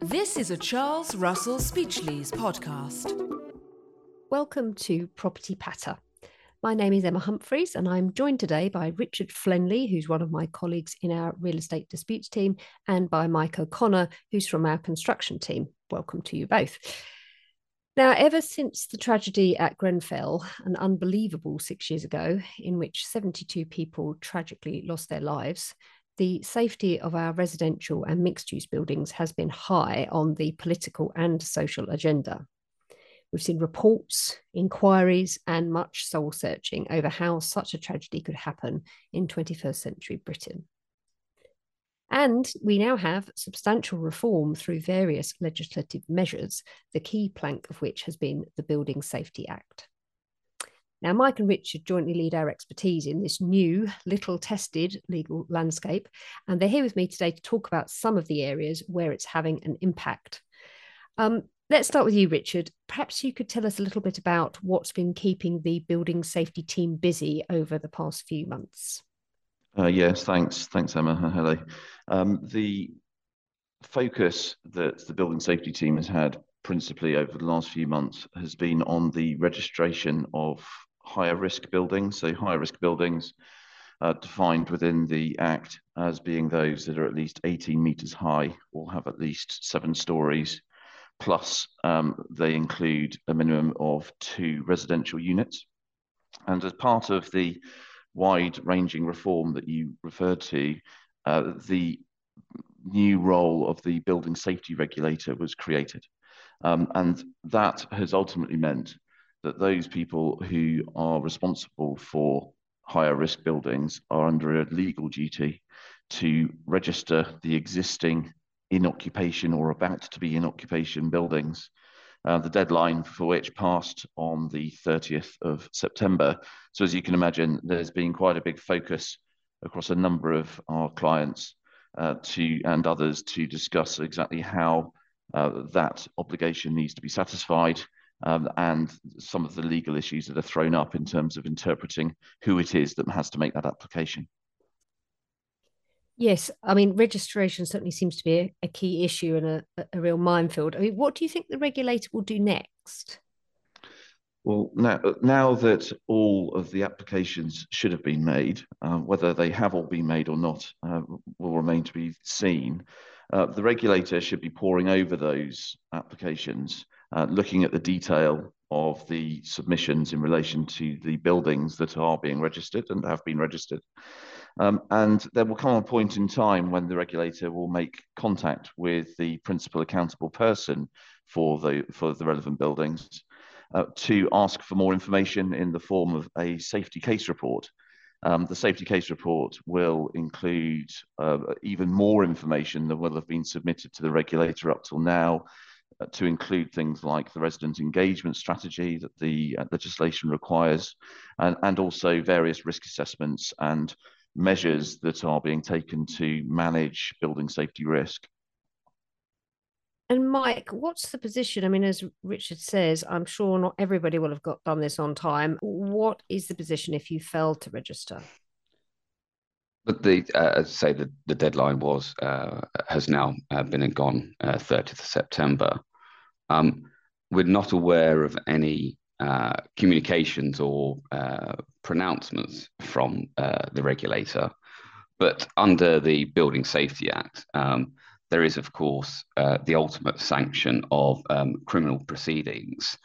This is a Charles Russell Speechlys podcast. Welcome to Property Patter. My name is Emma Humphreys, and I'm joined today by Richard Flenley, who's one of my colleagues in our real estate disputes team, and by Mike O'Connor, who's from our construction team. Welcome to you both. Now, ever since the tragedy at Grenfell, an unbelievable six years ago, in which 72 people tragically lost their lives, the safety of our residential and mixed use buildings has been high on the political and social agenda. We've seen reports, inquiries, and much soul searching over how such a tragedy could happen in 21st century Britain. And we now have substantial reform through various legislative measures, the key plank of which has been the Building Safety Act. Now, Mike and Richard jointly lead our expertise in this new, little tested legal landscape, and they're here with me today to talk about some of the areas where it's having an impact. Um, let's start with you, Richard. Perhaps you could tell us a little bit about what's been keeping the building safety team busy over the past few months. Uh, yes, thanks. Thanks, Emma. Hello. Um, the focus that the building safety team has had principally over the last few months has been on the registration of higher risk buildings. So higher risk buildings defined within the Act as being those that are at least 18 metres high or have at least seven stories. Plus, um, they include a minimum of two residential units. And as part of the wide ranging reform that you referred to, uh, the new role of the building safety regulator was created. Um, and that has ultimately meant that those people who are responsible for higher risk buildings are under a legal duty to register the existing in occupation or about to be in occupation buildings. Uh, the deadline for which passed on the 30th of September. So, as you can imagine, there's been quite a big focus across a number of our clients uh, to and others to discuss exactly how uh, that obligation needs to be satisfied um, and some of the legal issues that are thrown up in terms of interpreting who it is that has to make that application. Yes, I mean registration certainly seems to be a, a key issue and a, a, real minefield. I mean, what do you think the regulator will do next? Well, now, now that all of the applications should have been made, uh, whether they have all been made or not uh, will remain to be seen. Uh, the regulator should be poring over those applications uh, looking at the detail of the submissions in relation to the buildings that are being registered and have been registered. Um, and there will come a point in time when the regulator will make contact with the principal accountable person for the for the relevant buildings uh, to ask for more information in the form of a safety case report. Um, the safety case report will include uh, even more information than will have been submitted to the regulator up till now, to include things like the resident engagement strategy that the uh, legislation requires, and, and also various risk assessments and measures that are being taken to manage building safety risk. And Mike, what's the position? I mean, as Richard says, I'm sure not everybody will have got done this on time. What is the position if you fail to register? But the, uh, as I say, the, the deadline was uh, has now uh, been and gone, uh, 30th of September. Um, we're not aware of any uh, communications or uh, pronouncements from the regulator, but under the Building Safety Act, um, there is, of course, the ultimate sanction of um, criminal proceedings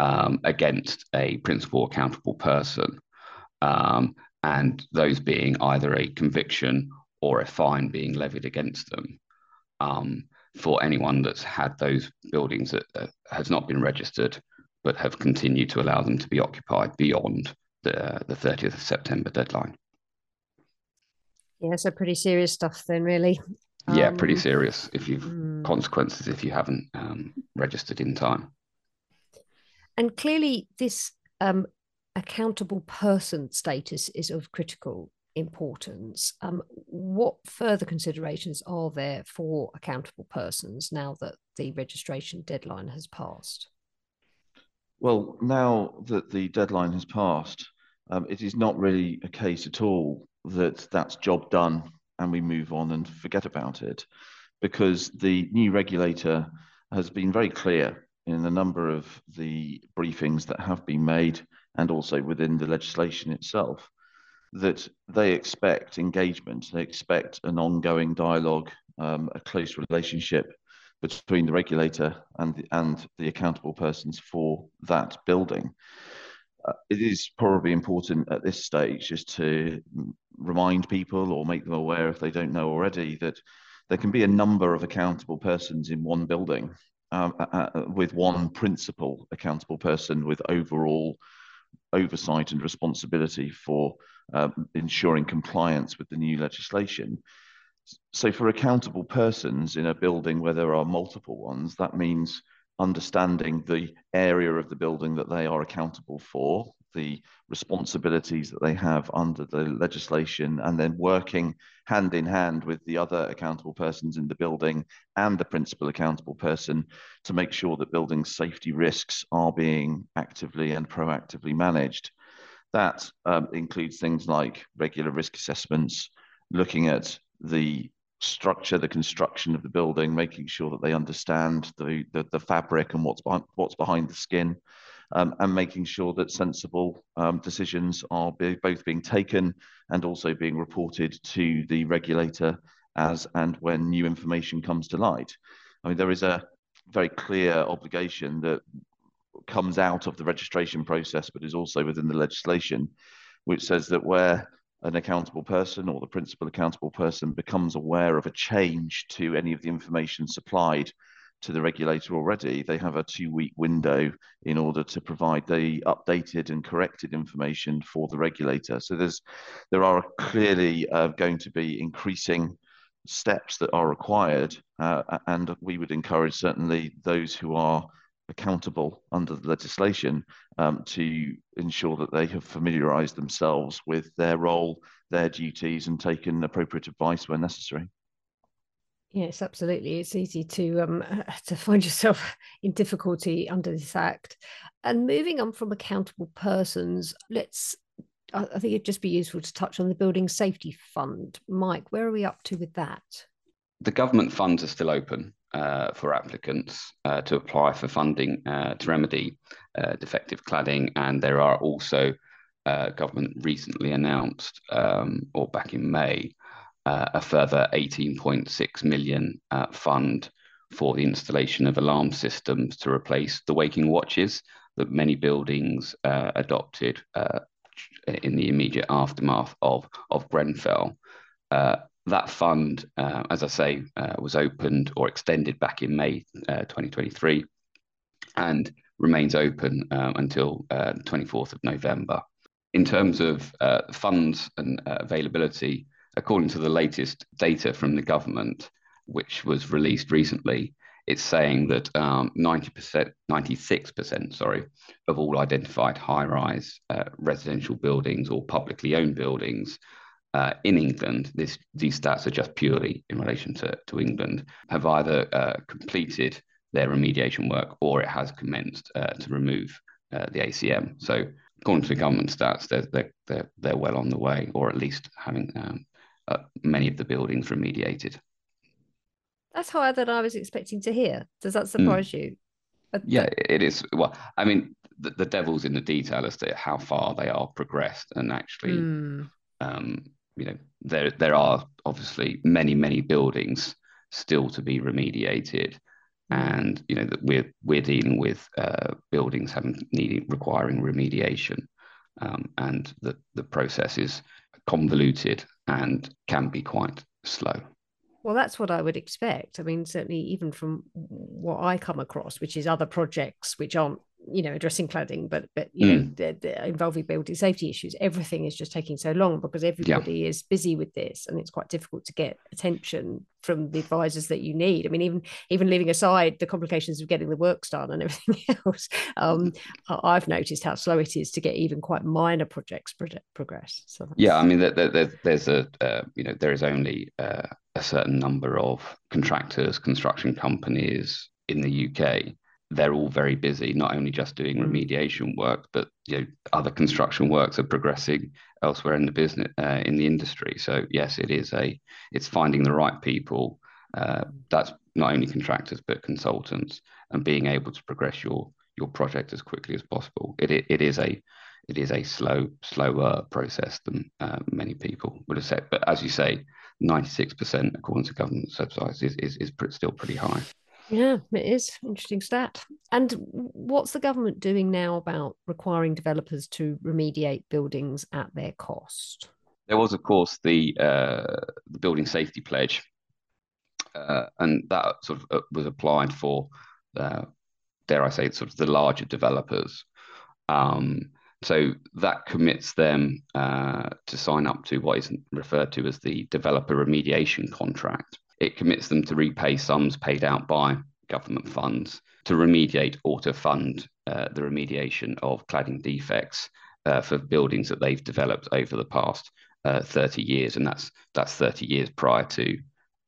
um, against a principal accountable person. Um, and those being either a conviction or a fine being levied against them um, for anyone that's had those buildings that uh, has not been registered but have continued to allow them to be occupied beyond the, the 30th of September deadline. Yeah, so pretty serious stuff then, really. Yeah, um, pretty serious if you've mm. consequences if you haven't um, registered in time. And clearly, this um, accountable person status is of critical importance. Um, what further considerations are there for accountable persons now that the registration deadline has passed? Well, now that the deadline has passed, um, it is not really a case at all that that's job done and we move on and forget about it because the new regulator has been very clear in a number of the briefings that have been made and also within the legislation itself that they expect engagement, they expect an ongoing dialogue, um, a close relationship between the regulator and the, and the accountable persons for that building. Uh, it is probably important at this stage just to remind people or make them aware if they don't know already that there can be a number of accountable persons in one building um, uh, uh, with one principal accountable person with overall oversight and responsibility for um, ensuring compliance with the new legislation. So, for accountable persons in a building where there are multiple ones, that means understanding the area of the building that they are accountable for, the responsibilities that they have under the legislation, and then working hand in hand with the other accountable persons in the building and the principal accountable person to make sure that building safety risks are being actively and proactively managed. That um, includes things like regular risk assessments, looking at the structure, the construction of the building, making sure that they understand the the, the fabric and what's behind, what's behind the skin, um, and making sure that sensible um, decisions are be, both being taken and also being reported to the regulator as and when new information comes to light. I mean, there is a very clear obligation that comes out of the registration process, but is also within the legislation, which says that where an accountable person or the principal accountable person becomes aware of a change to any of the information supplied to the regulator already, they have a two week window in order to provide the updated and corrected information for the regulator. So there's there are clearly uh, going to be increasing steps that are required, uh, and we would encourage certainly those who are accountable under the legislation um, to ensure that they have familiarised themselves with their role, their duties, and taken appropriate advice where necessary. Yes, absolutely. It's easy to um, to find yourself in difficulty under this act. And moving on from accountable persons, let's. I think it'd just be useful to touch on the Building Safety Fund. Mike, where are we up to with that? The government funds are still open uh, for applicants uh, to apply for funding uh, to remedy uh, defective cladding, and there are also uh, government recently announced, um, or back in May, uh, a further 18.6 million fund for the installation of alarm systems to replace the waking watches that many buildings adopted in the immediate aftermath of, of Grenfell. Uh, that fund, uh, as I say, was opened or extended back in May 2023 and remains open until the 24th of November. In terms of funds and availability, according to the latest data from the government, which was released recently, it's saying that um, 90%, 96%, sorry, of all identified high-rise uh, residential buildings or publicly owned buildings uh, in England, this, these stats are just purely in relation to, to England, have either uh, completed their remediation work or it has commenced uh, to remove uh, the ACM. So according to the government stats, they're, they're, they're, they're well on the way, or at least having um, uh, many of the buildings remediated. That's higher than I was expecting to hear. Does that hmm. surprise mm. you? Yeah, it is. Well, I mean, the, the, devil's in the detail as to how far they are progressed, and actually, mm. um, you know, there there are obviously many many buildings still to be remediated, and you know that we're we're dealing with uh, buildings having needing requiring remediation, um, and the the process is convoluted and can be quite slow. Well, that's what I would expect. I mean, certainly, even from what I come across, which is other projects which aren't you know addressing cladding but but you mm. know they're, they're involving building safety issues everything is just taking so long because everybody yeah. is busy with this and it's quite difficult to get attention from the advisors that you need i mean even even leaving aside the complications of getting the works done and everything else um, i've noticed how slow it is to get even quite minor projects project progress so yeah i mean there, there, there's a uh, you know there is only uh, a certain number of contractors construction companies in the uk they're all very busy, not only just doing mm. remediation work, but you know other construction works are progressing elsewhere in the business uh, in the industry. So yes, it is a it's finding the right people. Uh, that's not only contractors but consultants, and being able to progress your your project as quickly as possible. It it, it is a it is a slow slower process than uh, many people would have said. But as you say, ninety six percent according to government websites is is, is still pretty high. Yeah, it is interesting stat. And what's the government doing now about requiring developers to remediate buildings at their cost? There was, of course, the uh, the building safety pledge, uh, and that sort of uh, was applied for, uh, dare I say, sort of the larger developers. Um, so that commits them uh, to sign up to what is referred to as the developer remediation contract it commits them to repay sums paid out by government funds to remediate or to fund uh, the remediation of cladding defects uh, for buildings that they've developed over the past uh, 30 years, and that's that's 30 years prior to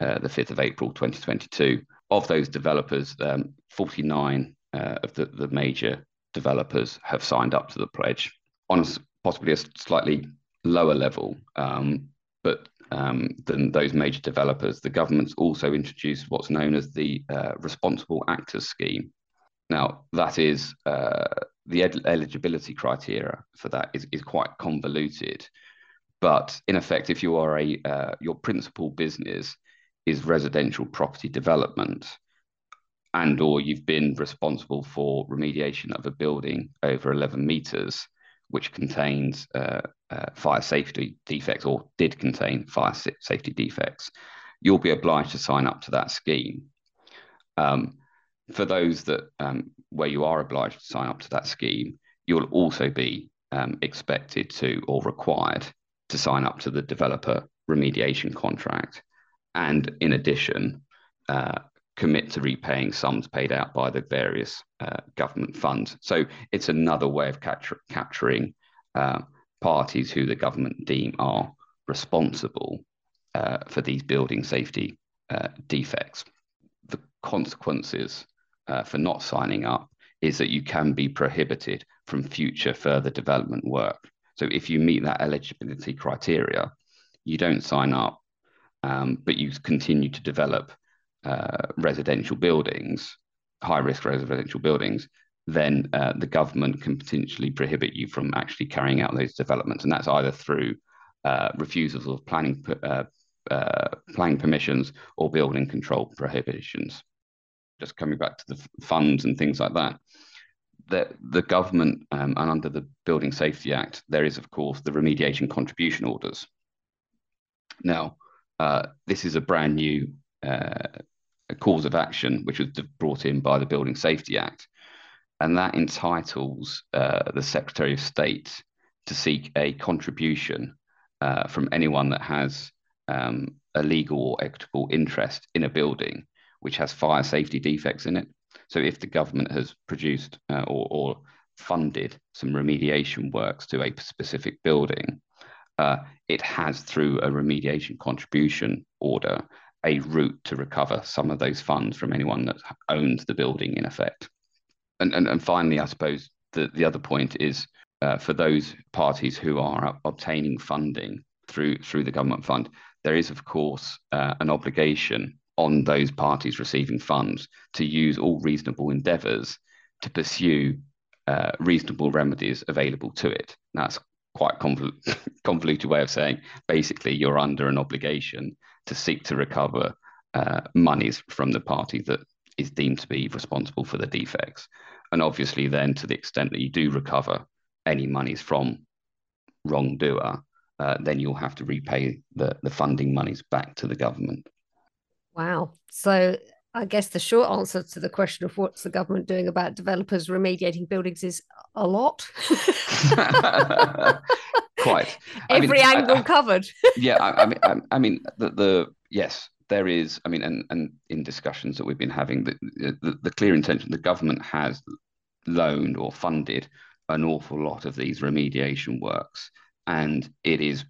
uh, the 5th of April 2022. Of those developers, um, 49 uh, of the, the major developers have signed up to the pledge on possibly a slightly lower level, um, but um, than those major developers, the government's also introduced what's known as the uh, Responsible Actors Scheme. Now, that is uh, the ed- eligibility criteria for that is, is quite convoluted. But in effect, if you are a uh, your principal business is residential property development, and or you've been responsible for remediation of a building over 11 meters, which contains uh, uh, fire safety defects or did contain fire safety defects, you'll be obliged to sign up to that scheme. Um, for those that um, where you are obliged to sign up to that scheme, you'll also be um, expected to or required to sign up to the developer remediation contract, and in addition, uh, commit to repaying sums paid out by the various uh, government funds. So it's another way of capture, capturing uh, parties who the government deem are responsible uh, for these building safety uh, defects. The consequences uh, for not signing up is that you can be prohibited from future further development work. So if you meet that eligibility criteria, you don't sign up, um, but you continue to develop uh, residential buildings, high risk residential buildings, then uh, the government can potentially prohibit you from actually carrying out those developments. And that's either through uh, refusals of planning, uh, uh, planning permissions or building control prohibitions. Just coming back to the funds and things like that. The, the government um, and under the Building Safety Act, there is, of course, the remediation contribution orders. Now, uh, this is a brand new uh, cause of action, which was brought in by the Building Safety Act and that entitles uh, the Secretary of State to seek a contribution uh, from anyone that has um, a legal or equitable interest in a building which has fire safety defects in it. So, if the government has produced uh, or, or, funded some remediation works to a specific building, uh, it has, through a remediation contribution order, a route to recover some of those funds from anyone that owns the building in effect and, and, and finally, I suppose the, the other point is uh, for those parties who are obtaining funding through through the government fund, there is of course uh, an obligation on those parties receiving funds to use all reasonable endeavours to pursue uh, reasonable remedies available to it. That's quite convol- convoluted way of saying basically you're under an obligation to seek to recover uh, monies from the party that is deemed to be responsible for the defects. And obviously, then to the extent that you do recover any monies from wrongdoer, uh, then you'll have to repay the, the funding monies back to the government. Wow. So I guess the short answer to the question of what's the government doing about developers remediating buildings is a lot. Quite. Every I mean, angle I, covered. yeah, I, I, mean, I, I mean the, the yes, there is, I mean, and, and in discussions that we've been having, the, the, the clear intention, the government has loaned or funded an awful lot of these remediation works, and it is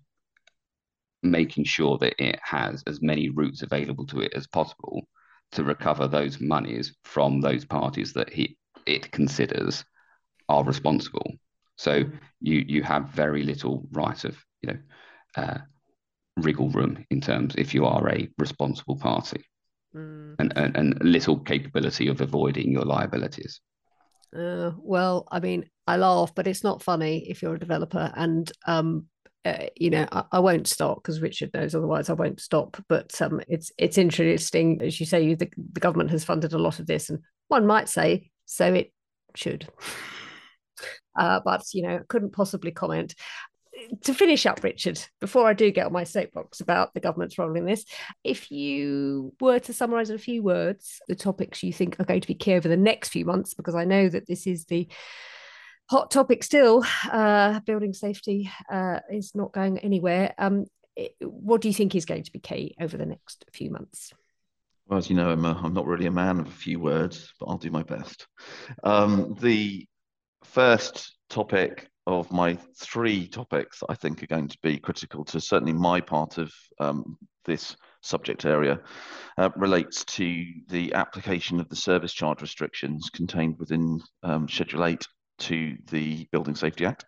making sure that it has as many routes available to it as possible to recover those monies from those parties that he it considers are responsible. So mm. you you have very little right of you know uh, wriggle room in terms if you are a responsible party, mm. and, and and little capability of avoiding your liabilities. Uh, well, I mean, I laugh, but it's not funny if you're a developer. And um, uh, you know, I, I won't stop because Richard knows otherwise I won't stop. But um, it's it's interesting, as you say, the, the government has funded a lot of this, and one might say so it should. Uh, but you know, couldn't possibly comment to finish up, Richard, before I do get on my soapbox about the government's role in this, if you were to summarise in a few words the topics you think are going to be key over the next few months, because I know that this is the hot topic still, uh, building safety uh, is not going anywhere. Um, it, what do you think is going to be key over the next few months? Well, as you know, I'm not really a man of a few words, but I'll do my best. Um, the first topic of my three topics I think are going to be critical to certainly my part of um, this subject area uh, relates to the application of the service charge restrictions contained within um, Schedule 8 to the Building Safety Act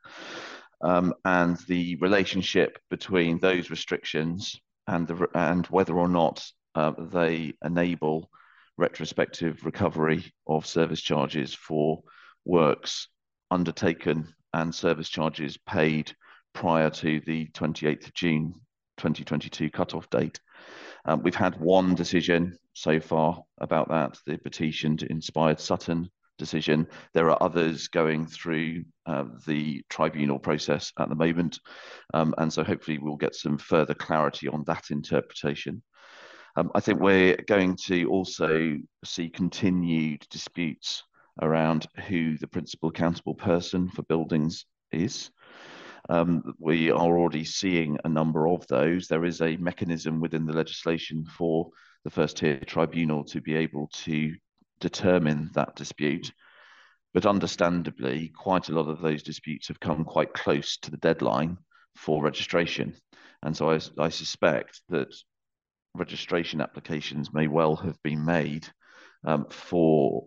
um, and the relationship between those restrictions and, the, and whether or not uh, they enable retrospective recovery of service charges for works undertaken and service charges paid prior to the 28th of June 2022 cutoff date. Um, we've had one decision so far about that, the petitioned inspired Sutton decision. There are others going through uh, the tribunal process at the moment. Um, and so hopefully we'll get some further clarity on that interpretation. Um, I think we're going to also see continued disputes around who the principal accountable person for buildings is. Um, we are already seeing a number of those. There is a mechanism within the legislation for the first tier tribunal to be able to determine that dispute. But understandably, quite a lot of those disputes have come quite close to the deadline for registration. And so I, I suspect that registration applications may well have been made um, for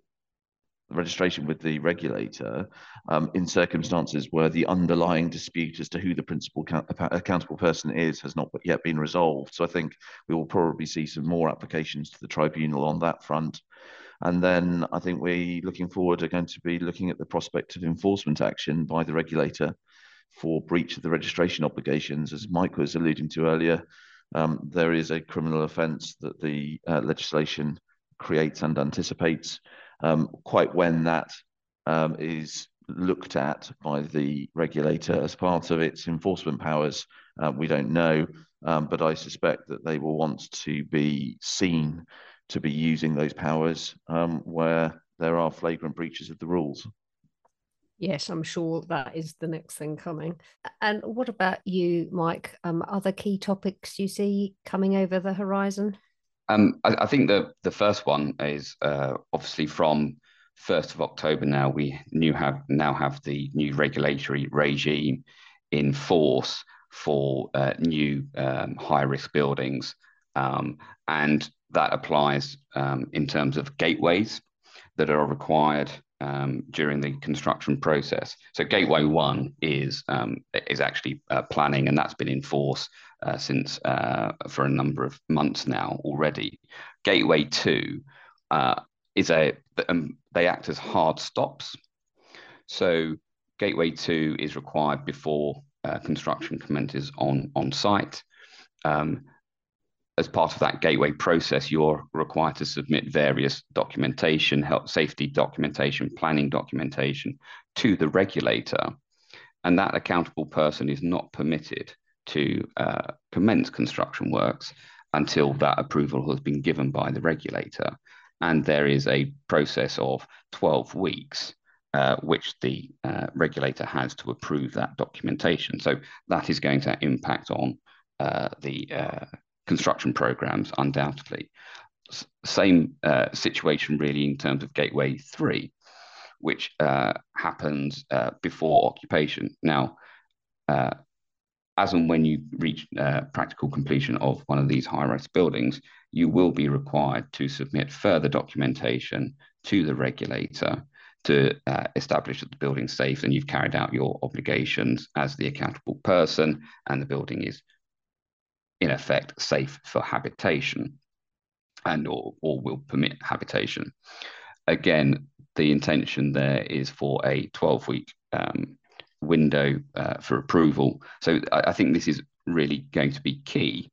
registration with the regulator um, in circumstances where the underlying dispute as to who the principal accountable person is has not yet been resolved. So I think we will probably see some more applications to the tribunal on that front. And then I think we looking forward are going to be looking at the prospect of enforcement action by the regulator for breach of the registration obligations. As Mike was alluding to earlier, um, there is a criminal offence that the uh, legislation creates and anticipates. Um, quite when that um, is looked at by the regulator as part of its enforcement powers, uh, we don't know. Um, but I suspect that they will want to be seen to be using those powers um, where there are flagrant breaches of the rules. Yes, I'm sure that is the next thing coming. And what about you, Mike? Um, other key topics you see coming over the horizon? Um, I, I, think the the first one is uh, obviously from first of October. Now we new have now have the new regulatory regime in force for uh, new um, high risk buildings, um, and that applies um, in terms of gateways that are required um, during the construction process. So Gateway One is um, is actually uh, planning, and that's been in force uh, since uh, for a number of months now already. Gateway Two uh, is a um, they act as hard stops. So Gateway Two is required before uh, construction commences on on site. Um, as part of that gateway process, you're required to submit various documentation, health safety documentation, planning documentation to the regulator. And that accountable person is not permitted to uh, commence construction works until that approval has been given by the regulator. And there is a process of 12 weeks, uh, which the uh, regulator has to approve that documentation. So that is going to impact on uh, the uh, construction programs, undoubtedly. S same uh, situation really in terms of Gateway 3, which uh, happens before occupation. Now, as and when you reach uh, practical completion of one of these high-rise buildings, you will be required to submit further documentation to the regulator to uh, establish that the building's safe and you've carried out your obligations as the accountable person and the building is in effect safe for habitation and or, or will permit habitation. Again, the intention there is for a 12 week um, window uh, for approval. So I, I, think this is really going to be key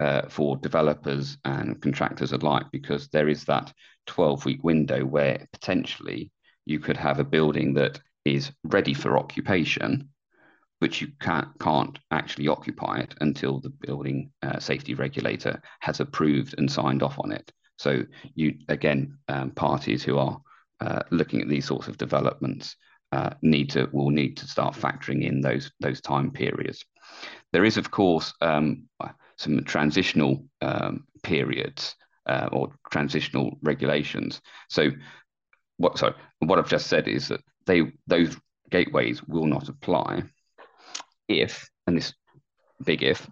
uh, for developers and contractors alike because there is that 12 week window where potentially you could have a building that is ready for occupation but you can't, can't actually occupy it until the building uh, safety regulator has approved and signed off on it. So you again, um, parties who are uh, looking at these sorts of developments uh, need to will need to start factoring in those those time periods. There is, of course, um, some transitional um, periods uh, or transitional regulations. So, what sorry, what I've just said is that they those gateways will not apply if, and this big if,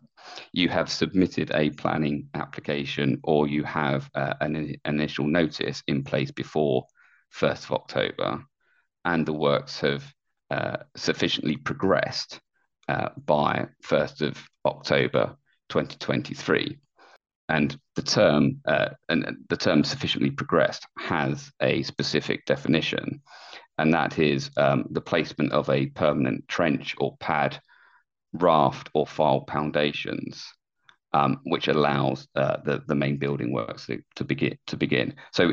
you have submitted a planning application or you have uh, an, initial notice in place before 1st of October and the works have uh, sufficiently progressed uh, by 1st of October 2023. And the term uh, and the term sufficiently progressed has a specific definition, and that is um, the placement of a permanent trench or pad raft or pile foundations, um, which allows uh, the the main building works to, to begin to begin. So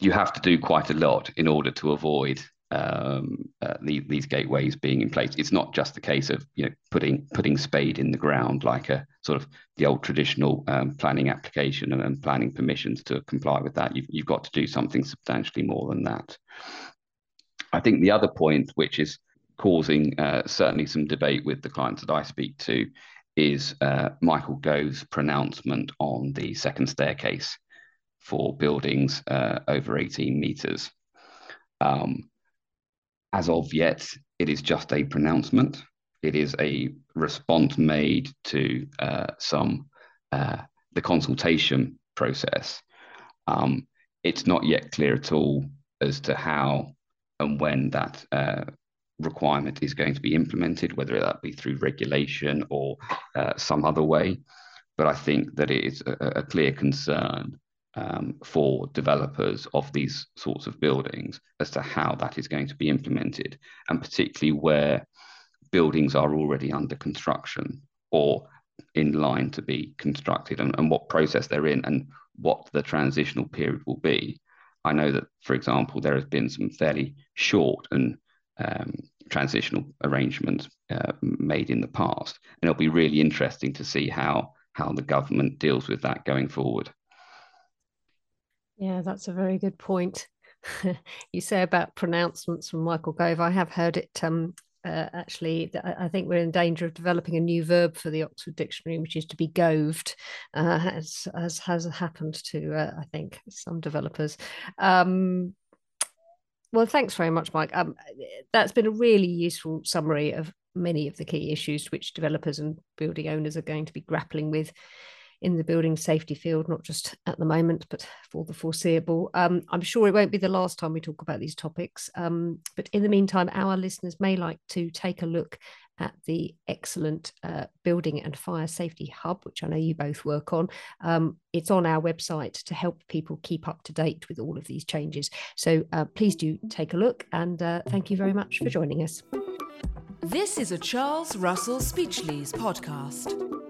you have to do quite a lot in order to avoid um, uh, the, these gateways being in place. It's not just a case of you know putting putting spade in the ground like a sort of the old traditional um, planning application and, and, planning permissions to comply with that. You've, you've got to do something substantially more than that. I think the other point, which is causing uh, certainly some debate with the clients that I speak to is uh, Michael Gove's pronouncement on the second staircase for buildings uh, over 18 meters. Um, as of yet, it is just a pronouncement. It is a response made to uh, some uh, the consultation process. Um, it's not yet clear at all as to how and when that uh, requirement is going to be implemented, whether that be through regulation or uh, some other way. But I think that it is a, a clear concern um, for developers of these sorts of buildings as to how that is going to be implemented, and particularly where buildings are already under construction or in line to be constructed and, and what process they're in and what the transitional period will be. I know that, for example, there has been some fairly short and um, transitional arrangements uh, made in the past. And it'll be really interesting to see how how the government deals with that going forward. Yeah, that's a very good point. you say about pronouncements from Michael Gove. I have heard it um, uh, actually, I think we're in danger of developing a new verb for the Oxford Dictionary, which is to be goved, uh, as, as has happened to, uh, I think, some developers. Um, well, thanks very much, Mike. Um, that's been a really useful summary of many of the key issues which developers and building owners are going to be grappling with in the building safety field, not just at the moment, but for the foreseeable. Um, I'm sure it won't be the last time we talk about these topics. Um, but in the meantime, our listeners may like to take a look at the excellent uh, Building and Fire Safety Hub, which I know you both work on. Um, it's on our website to help people keep up to date with all of these changes. So uh, please do take a look and uh, thank you very much for joining us. This is a Charles Russell Speechlys podcast.